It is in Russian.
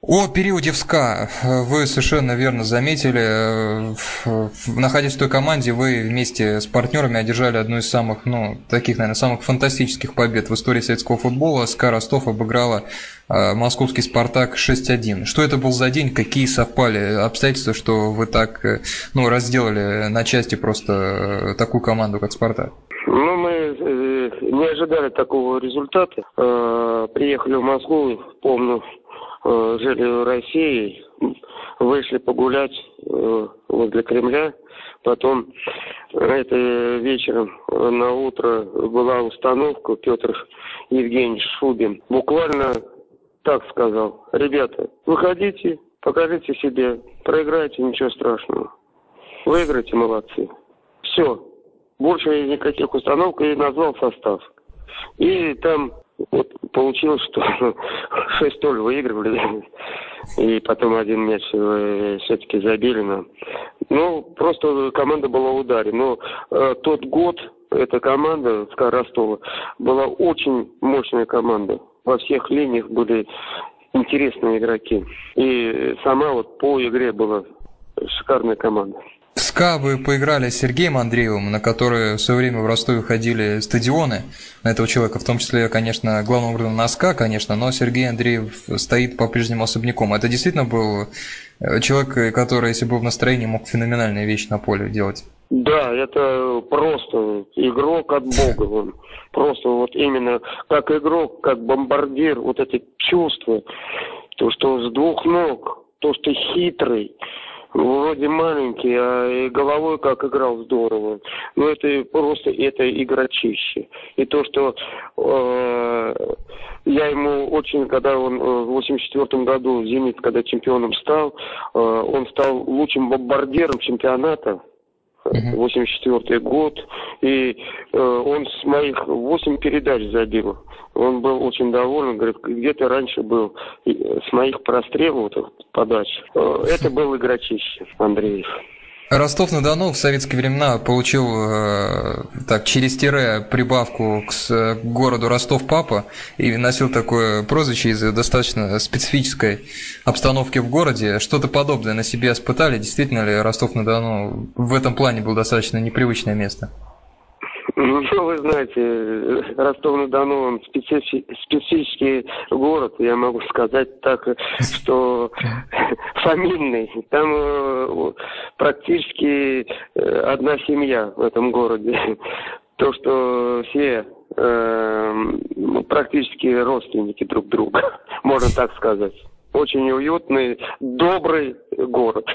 О периоде в СКА вы совершенно верно заметили. Находясь в той команде, вы вместе с партнерами одержали одну из самых, ну, таких, наверное, самых фантастических побед в истории советского футбола. СКА Ростов обыграла э, московский «Спартак» 6-1. Что это был за день? Какие совпали обстоятельства, что вы так, э, ну, разделали на части просто э, такую команду, как «Спартак»? Ну, мы не ожидали такого результата. Приехали в Москву, помню, Э, жили в России, вышли погулять э, возле Кремля. Потом это вечером на утро была установка Петр Евгеньевич Шубин. Буквально так сказал. Ребята, выходите, покажите себе, проиграйте, ничего страшного. Выиграйте, молодцы. Все. Больше никаких установок и назвал состав. И там вот получилось, что 6-0 выигрывали, и потом один мяч э, все-таки забили нам. Ну, просто команда была в ударе. Но э, тот год эта команда, СКА Ростова, была очень мощная команда. Во всех линиях были интересные игроки. И сама вот по игре была шикарная команда. В СКА вы поиграли с Сергеем Андреевым, на который в свое время в Ростове ходили стадионы на этого человека, в том числе, конечно, главным образом на СКА, конечно, но Сергей Андреев стоит по-прежнему особняком. Это действительно был э, человек, который, если был в настроении, мог феноменальные вещи на поле делать? Да, это просто игрок от Бога. Просто вот именно как игрок, как бомбардир, вот эти чувства, то, что с двух ног, то, что хитрый, вроде маленький, а и головой как играл здорово. Но это просто это игрочище. И то, что э, я ему очень, когда он э, в 84 году «Зенит», когда чемпионом стал, э, он стал лучшим бомбардиром чемпионата. 84 год, и э, он с моих 8 передач забил. Он был очень доволен, говорит, где-то раньше был с моих прострелов подач. Э, это был игрочище Андреев. Ростов-на-Дону в советские времена получил э, так через тире прибавку к, к городу Ростов-Папа и носил такое прозвище из-за достаточно специфической обстановки в городе. Что-то подобное на себе испытали? Действительно ли Ростов-на-Дону в этом плане был достаточно непривычное место? Ну, вы знаете, Ростов-на-Дону, он специфи- специфический город, я могу сказать так, что фамильный. Там э, практически э, одна семья в этом городе. То, что все э, практически родственники друг друга, можно так сказать. Очень уютный, добрый город.